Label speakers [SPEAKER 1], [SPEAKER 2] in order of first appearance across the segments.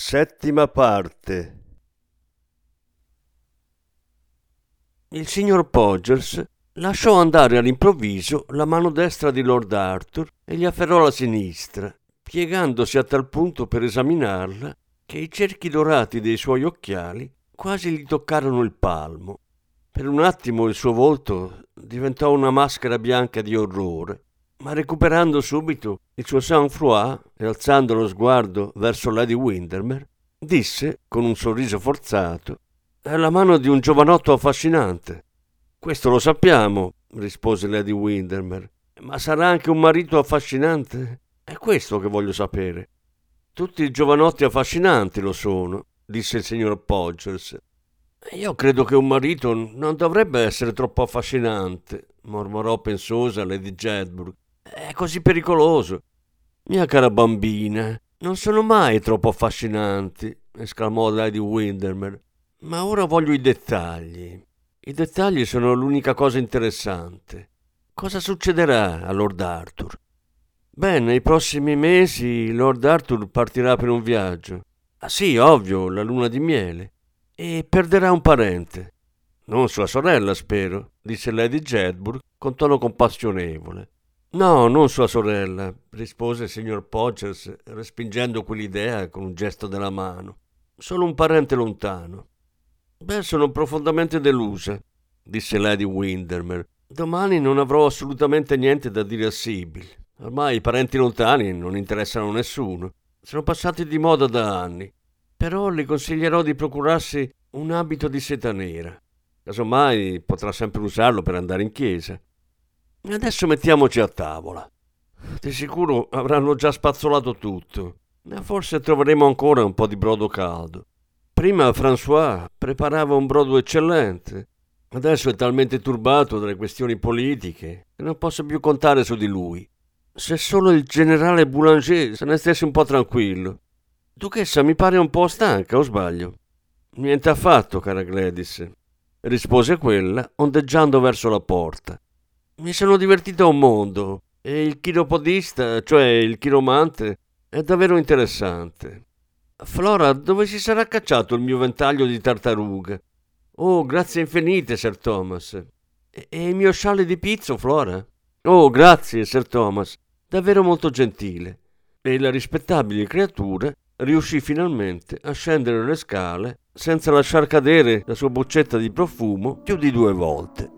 [SPEAKER 1] Settima parte. Il signor Podgers lasciò andare all'improvviso la mano destra di Lord Arthur e gli afferrò la sinistra, piegandosi a tal punto per esaminarla che i cerchi dorati dei suoi occhiali quasi gli toccarono il palmo. Per un attimo il suo volto diventò una maschera bianca di orrore ma recuperando subito il suo sang-froid e alzando lo sguardo verso Lady Windermere, disse con un sorriso forzato: È la mano di un giovanotto affascinante. Questo lo sappiamo, rispose Lady Windermere, ma sarà anche un marito affascinante? È questo che voglio sapere. Tutti i giovanotti affascinanti lo sono, disse il signor Podgers. Io credo che un marito non dovrebbe essere troppo affascinante, mormorò pensosa Lady Jedburgh. È così pericoloso. Mia cara bambina, non sono mai troppo affascinanti, esclamò Lady Windermere. Ma ora voglio i dettagli. I dettagli sono l'unica cosa interessante. Cosa succederà a Lord Arthur? Beh, nei prossimi mesi Lord Arthur partirà per un viaggio. Ah sì, ovvio, la luna di miele. E perderà un parente. Non sua sorella, spero, disse Lady Jedburgh con tono compassionevole. No, non sua sorella, rispose il signor Podgers, respingendo quell'idea con un gesto della mano. Solo un parente lontano. Beh, sono profondamente delusa, disse Lady Windermere. Domani non avrò assolutamente niente da dire a Sibyl. Ormai i parenti lontani non interessano nessuno. Sono passati di moda da anni. Però le consiglierò di procurarsi un abito di seta nera. Casomai potrà sempre usarlo per andare in chiesa. Adesso mettiamoci a tavola. Di sicuro avranno già spazzolato tutto. Forse troveremo ancora un po' di brodo caldo. Prima François preparava un brodo eccellente. Adesso è talmente turbato dalle questioni politiche che non posso più contare su di lui. Se solo il generale Boulanger se ne stesse un po' tranquillo. Duchessa mi pare un po' stanca, o sbaglio? Niente affatto, cara Gladys, rispose quella, ondeggiando verso la porta. Mi sono divertito un mondo e il chiropodista, cioè il chiromante, è davvero interessante. Flora, dove si sarà cacciato il mio ventaglio di tartarughe? Oh, grazie infinite, Sir Thomas. E, il mio scialle di pizzo, Flora? Oh, grazie, Sir Thomas. Davvero molto gentile. E la rispettabile creatura riuscì finalmente a scendere le scale senza lasciar cadere la sua boccetta di profumo più di due volte.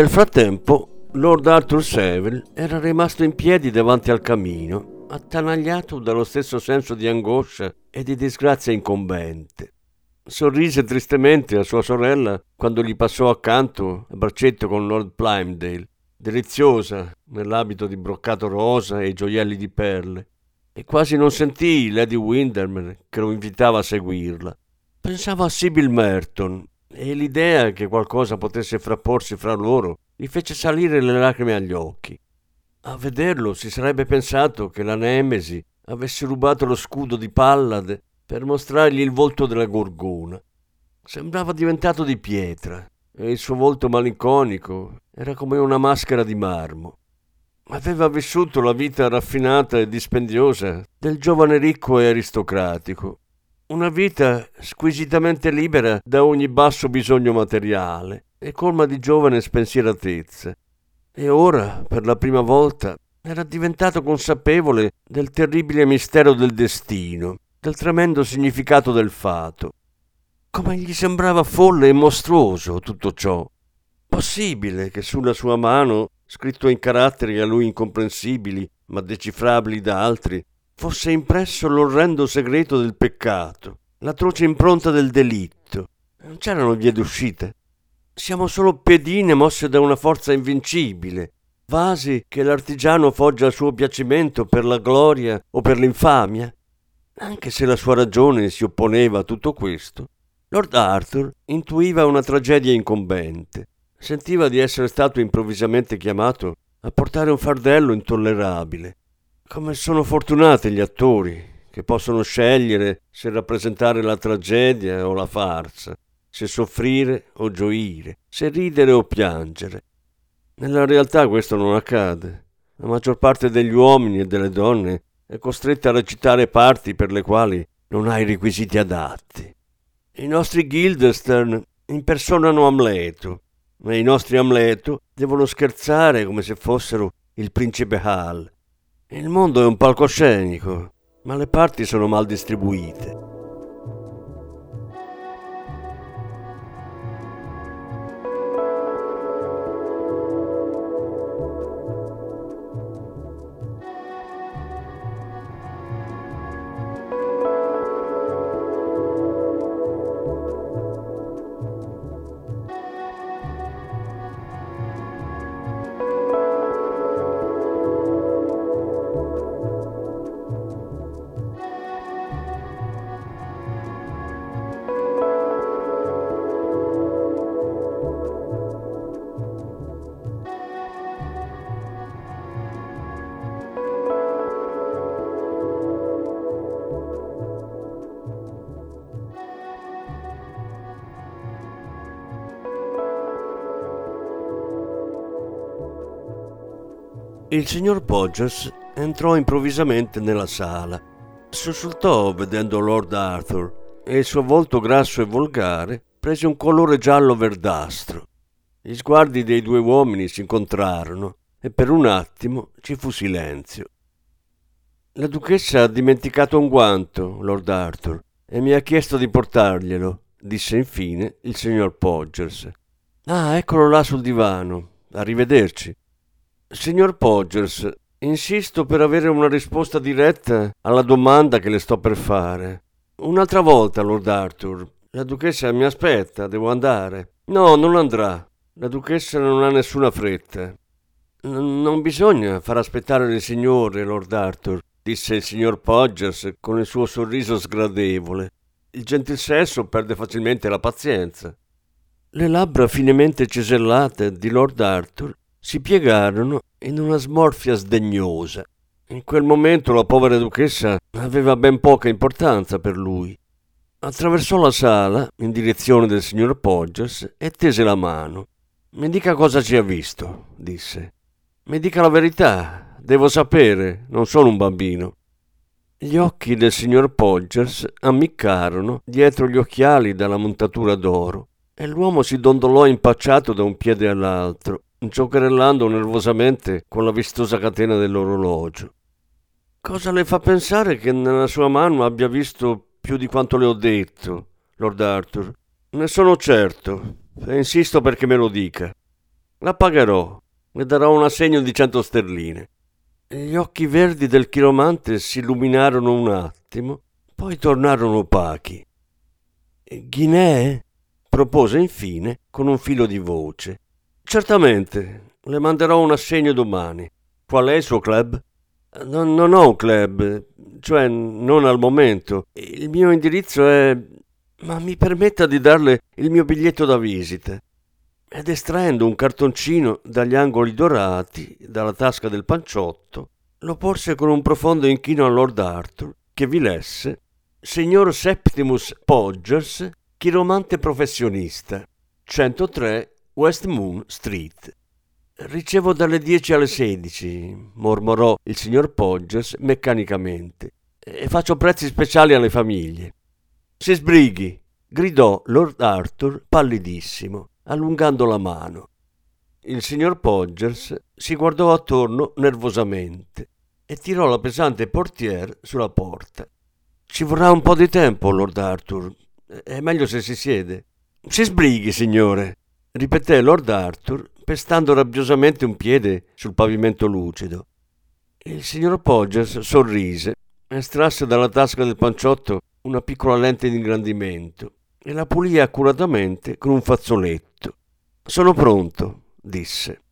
[SPEAKER 1] Nel frattempo, Lord Arthur Seville era rimasto in piedi davanti al camino, attanagliato dallo stesso senso di angoscia e di disgrazia incombente. Sorrise tristemente a sua sorella quando gli passò accanto a braccetto con Lord Plymdale, deliziosa nell'abito di broccato rosa e gioielli di perle, e quasi non sentì Lady Windermere che lo invitava a seguirla. Pensava a Sibyl Merton e l'idea che qualcosa potesse frapporsi fra loro gli fece salire le lacrime agli occhi. A vederlo si sarebbe pensato che la Nemesi avesse rubato lo scudo di Pallade per mostrargli il volto della gorgona. Sembrava diventato di pietra e il suo volto malinconico era come una maschera di marmo. Aveva vissuto la vita raffinata e dispendiosa del giovane ricco e aristocratico, una vita squisitamente libera da ogni basso bisogno materiale e colma di giovane spensieratezza. E ora, per la prima volta, era diventato consapevole del terribile mistero del destino, del tremendo significato del fato. Come gli sembrava folle e mostruoso tutto ciò. Possibile che sulla sua mano, scritto in caratteri a lui incomprensibili, ma decifrabili da altri, fosse impresso l'orrendo segreto del peccato, l'atroce impronta del delitto. Non c'erano vie d'uscita. Siamo solo pedine mosse da una forza invincibile, vasi che l'artigiano foggia a suo piacimento per la gloria o per l'infamia. Anche se la sua ragione si opponeva a tutto questo, Lord Arthur intuiva una tragedia incombente. Sentiva di essere stato improvvisamente chiamato a portare un fardello intollerabile come sono fortunati gli attori che possono scegliere se rappresentare la tragedia o la farsa, se soffrire o gioire, se ridere o piangere. Nella realtà questo non accade. La maggior parte degli uomini e delle donne è costretta a recitare parti per le quali non ha i requisiti adatti. I nostri Guildestern impersonano Amleto, ma i nostri Amleto devono scherzare come se fossero il principe Hal il mondo è un palcoscenico, ma le parti sono mal distribuite. Il signor Podgers entrò improvvisamente nella sala. Sussultò vedendo Lord Arthur e il suo volto grasso e volgare prese un colore giallo verdastro. Gli sguardi dei due uomini si incontrarono e per un attimo ci fu silenzio. La duchessa ha dimenticato un guanto, Lord Arthur, e mi ha chiesto di portarglielo, disse infine il signor Podgers. Ah, eccolo là sul divano. Arrivederci. Signor Podgers, insisto per avere una risposta diretta alla domanda che le sto per fare. Un'altra volta, Lord Arthur. La duchessa mi aspetta, devo andare. No, non andrà. La duchessa non ha nessuna fretta. N- non bisogna far aspettare le signore, Lord Arthur, disse il signor Podgers con il suo sorriso sgradevole. Il gentil sesso perde facilmente la pazienza. Le labbra finemente cesellate di Lord Arthur si piegarono in una smorfia sdegnosa. In quel momento la povera duchessa aveva ben poca importanza per lui. Attraversò la sala in direzione del signor Podgers e tese la mano. Mi dica cosa ci ha visto, disse. Mi dica la verità, devo sapere, non sono un bambino. Gli occhi del signor Podgers ammiccarono dietro gli occhiali dalla montatura d'oro e l'uomo si dondolò impacciato da un piede all'altro giocherellando nervosamente con la vistosa catena dell'orologio. Cosa le fa pensare che nella sua mano abbia visto più di quanto le ho detto, Lord Arthur? Ne sono certo, e insisto perché me lo dica. La pagherò. Le darò un assegno di cento sterline. Gli occhi verdi del chiromante si illuminarono un attimo, poi tornarono opachi. Guinee? propose infine con un filo di voce. Certamente, le manderò un assegno domani. Qual è il suo club? Non, non ho un club, cioè non al momento. Il mio indirizzo è... Ma mi permetta di darle il mio biglietto da visita. Ed estraendo un cartoncino dagli angoli dorati, dalla tasca del panciotto, lo porse con un profondo inchino a Lord Arthur, che vi lesse Signor Septimus Podgers, chiromante professionista, 103 West Moon Street. Ricevo dalle 10 alle 16, mormorò il signor Podgers meccanicamente, e faccio prezzi speciali alle famiglie. Si sbrighi, gridò Lord Arthur pallidissimo, allungando la mano. Il signor Podgers si guardò attorno nervosamente e tirò la pesante portiere sulla porta. Ci vorrà un po' di tempo, Lord Arthur. È meglio se si siede. Si sbrighi, signore, ripeté Lord Arthur, pestando rabbiosamente un piede sul pavimento lucido. Il signor Podgers sorrise, estrasse dalla tasca del panciotto una piccola lente di ingrandimento e la pulì accuratamente con un fazzoletto. Sono pronto, disse.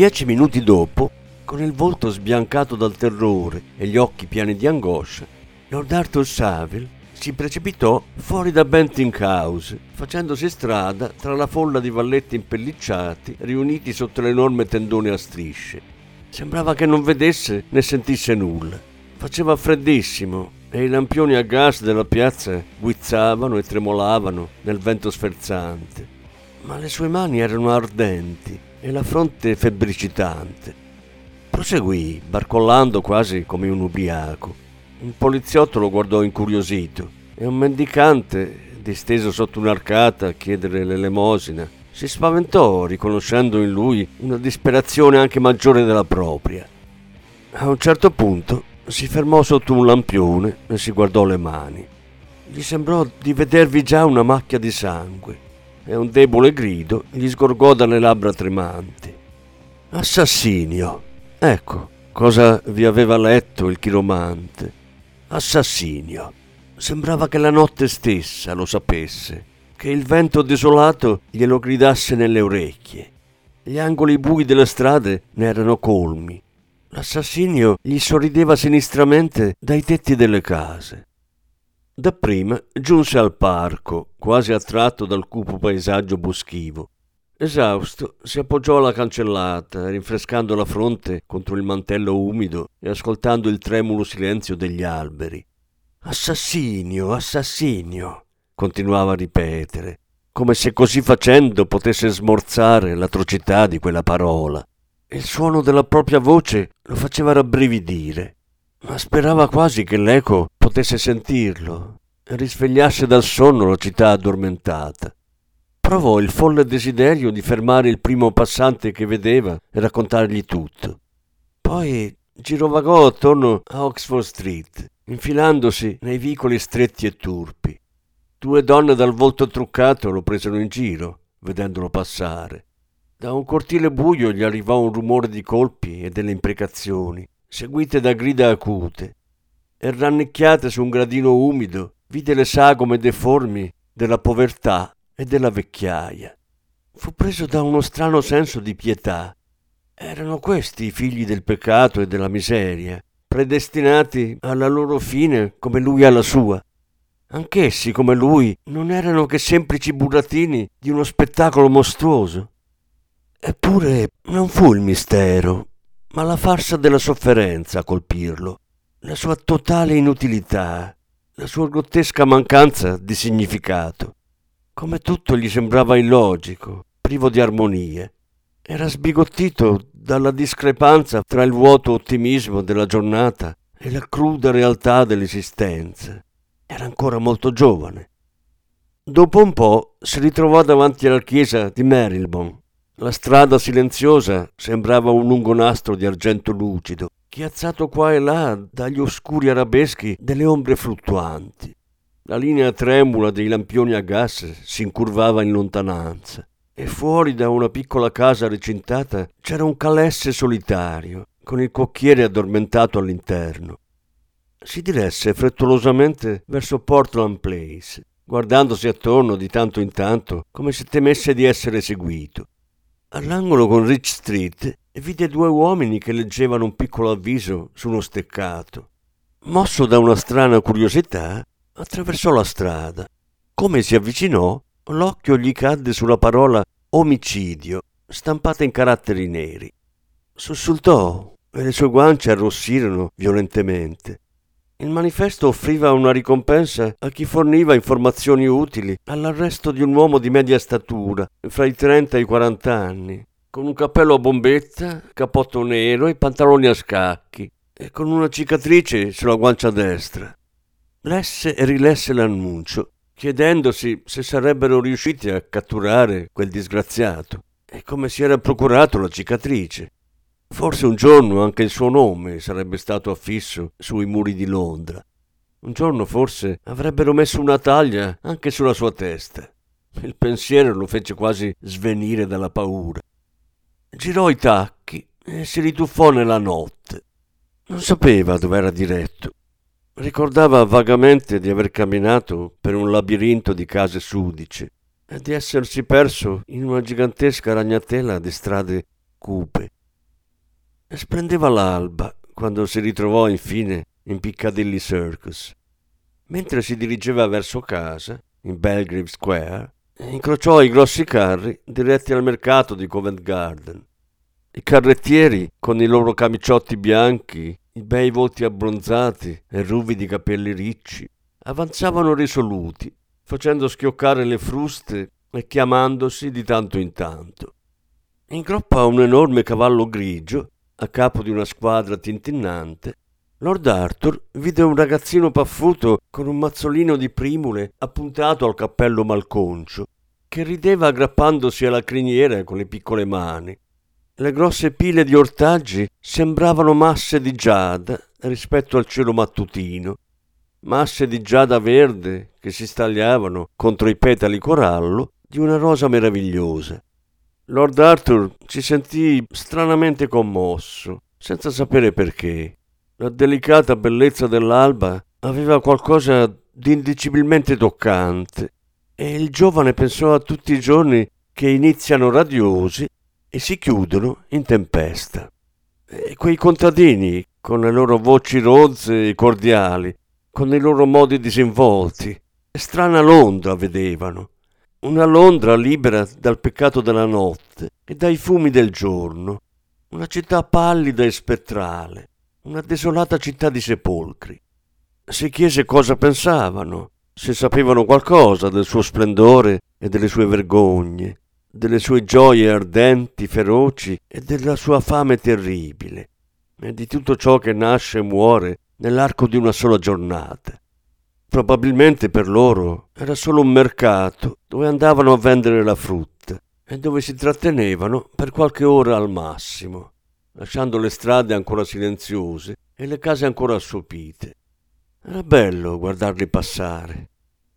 [SPEAKER 1] Dieci minuti dopo, con il volto sbiancato dal terrore e gli occhi pieni di angoscia, Lord Arthur Saville si precipitò fuori da Benting House, facendosi strada tra la folla di valletti impellicciati riuniti sotto l'enorme tendone a strisce. Sembrava che non vedesse né sentisse nulla. Faceva freddissimo e i lampioni a gas della piazza guizzavano e tremolavano nel vento sferzante. Ma le sue mani erano ardenti e la fronte febbricitante. Proseguì, barcollando quasi come un ubriaco. Un poliziotto lo guardò incuriosito e un mendicante, disteso sotto un'arcata a chiedere l'elemosina, si spaventò riconoscendo in lui una disperazione anche maggiore della propria. A un certo punto si fermò sotto un lampione e si guardò le mani. Gli sembrò di vedervi già una macchia di sangue e un debole grido gli sgorgò dalle labbra tremanti. Assassinio! Ecco cosa vi aveva letto il chiromante. Assassinio. Sembrava che la notte stessa lo sapesse, che il vento desolato glielo gridasse nelle orecchie. Gli angoli bui delle strade ne erano colmi. L'assassinio gli sorrideva sinistramente dai tetti delle case. Dapprima giunse al parco, quasi attratto dal cupo paesaggio boschivo. Esausto, si appoggiò alla cancellata, rinfrescando la fronte contro il mantello umido e ascoltando il tremulo silenzio degli alberi. Assassinio, assassinio, continuava a ripetere, come se così facendo potesse smorzare l'atrocità di quella parola. Il suono della propria voce lo faceva rabbrividire, ma sperava quasi che l'eco potesse sentirlo e risvegliasse dal sonno la città addormentata provò il folle desiderio di fermare il primo passante che vedeva e raccontargli tutto. Poi girovagò attorno a Oxford Street, infilandosi nei vicoli stretti e turpi. Due donne dal volto truccato lo presero in giro, vedendolo passare. Da un cortile buio gli arrivò un rumore di colpi e delle imprecazioni, seguite da grida acute. E rannicchiate su un gradino umido, vide le sagome deformi della povertà e della vecchiaia. Fu preso da uno strano senso di pietà. Erano questi i figli del peccato e della miseria, predestinati alla loro fine come lui alla sua. Anch'essi, come lui, non erano che semplici burattini di uno spettacolo mostruoso. Eppure non fu il mistero, ma la farsa della sofferenza a colpirlo, la sua totale inutilità, la sua grottesca mancanza di significato come tutto gli sembrava illogico, privo di armonie. Era sbigottito dalla discrepanza tra il vuoto ottimismo della giornata e la cruda realtà dell'esistenza. Era ancora molto giovane. Dopo un po' si ritrovò davanti alla chiesa di Marylebone. La strada silenziosa sembrava un lungo nastro di argento lucido, chiazzato qua e là dagli oscuri arabeschi delle ombre fluttuanti. La linea tremula dei lampioni a gas si incurvava in lontananza e fuori da una piccola casa recintata c'era un calesse solitario, con il cocchiere addormentato all'interno. Si diresse frettolosamente verso Portland Place, guardandosi attorno di tanto in tanto come se temesse di essere seguito. All'angolo con Rich Street vide due uomini che leggevano un piccolo avviso su uno steccato. Mosso da una strana curiosità, attraversò la strada. Come si avvicinò, l'occhio gli cadde sulla parola omicidio, stampata in caratteri neri. Sussultò e le sue guance arrossirono violentemente. Il manifesto offriva una ricompensa a chi forniva informazioni utili all'arresto di un uomo di media statura, fra i 30 e i 40 anni, con un cappello a bombetta, cappotto nero e pantaloni a scacchi, e con una cicatrice sulla guancia destra. Lesse e rilesse l'annuncio, chiedendosi se sarebbero riusciti a catturare quel disgraziato e come si era procurato la cicatrice. Forse un giorno anche il suo nome sarebbe stato affisso sui muri di Londra. Un giorno forse avrebbero messo una taglia anche sulla sua testa. Il pensiero lo fece quasi svenire dalla paura. Girò i tacchi e si rituffò nella notte. Non sapeva dove era diretto. Ricordava vagamente di aver camminato per un labirinto di case sudice e di essersi perso in una gigantesca ragnatela di strade cupe. Splendeva l'alba quando si ritrovò infine in Piccadilly Circus. Mentre si dirigeva verso casa, in Belgrave Square, incrociò i grossi carri diretti al mercato di Covent Garden. I carrettieri, con i loro camiciotti bianchi, i bei volti abbronzati e ruvidi capelli ricci, avanzavano risoluti, facendo schioccare le fruste e chiamandosi di tanto in tanto. In groppa un enorme cavallo grigio, a capo di una squadra tintinnante, Lord Arthur vide un ragazzino paffuto con un mazzolino di primule appuntato al cappello malconcio, che rideva aggrappandosi alla criniera con le piccole mani. Le grosse pile di ortaggi sembravano masse di giada rispetto al cielo mattutino, masse di giada verde che si stagliavano contro i petali corallo di una rosa meravigliosa. Lord Arthur si sentì stranamente commosso, senza sapere perché. La delicata bellezza dell'alba aveva qualcosa di indicibilmente toccante e il giovane pensò a tutti i giorni che iniziano radiosi e si chiudono in tempesta. E quei contadini, con le loro voci rozze e cordiali, con i loro modi disinvolti, strana Londra vedevano, una Londra libera dal peccato della notte e dai fumi del giorno, una città pallida e spettrale, una desolata città di sepolcri. Si chiese cosa pensavano, se sapevano qualcosa del suo splendore e delle sue vergogne, delle sue gioie ardenti, feroci e della sua fame terribile, e di tutto ciò che nasce e muore nell'arco di una sola giornata. Probabilmente per loro era solo un mercato dove andavano a vendere la frutta e dove si trattenevano per qualche ora al massimo lasciando le strade ancora silenziose e le case ancora assopite. Era bello guardarli passare.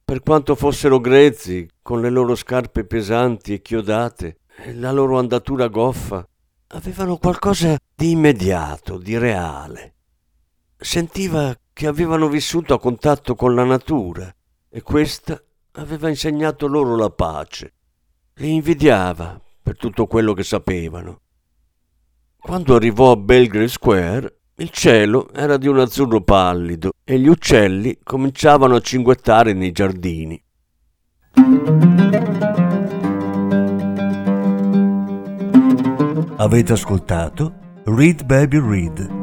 [SPEAKER 1] Per quanto fossero grezzi, con le loro scarpe pesanti e chiodate e la loro andatura goffa, avevano qualcosa di immediato, di reale. Sentiva che avevano vissuto a contatto con la natura e questa aveva insegnato loro la pace. Li invidiava per tutto quello che sapevano. Quando arrivò a Belgrave Square, il cielo era di un azzurro pallido e gli uccelli cominciavano a cinguettare nei giardini.
[SPEAKER 2] Avete ascoltato Read Baby Read,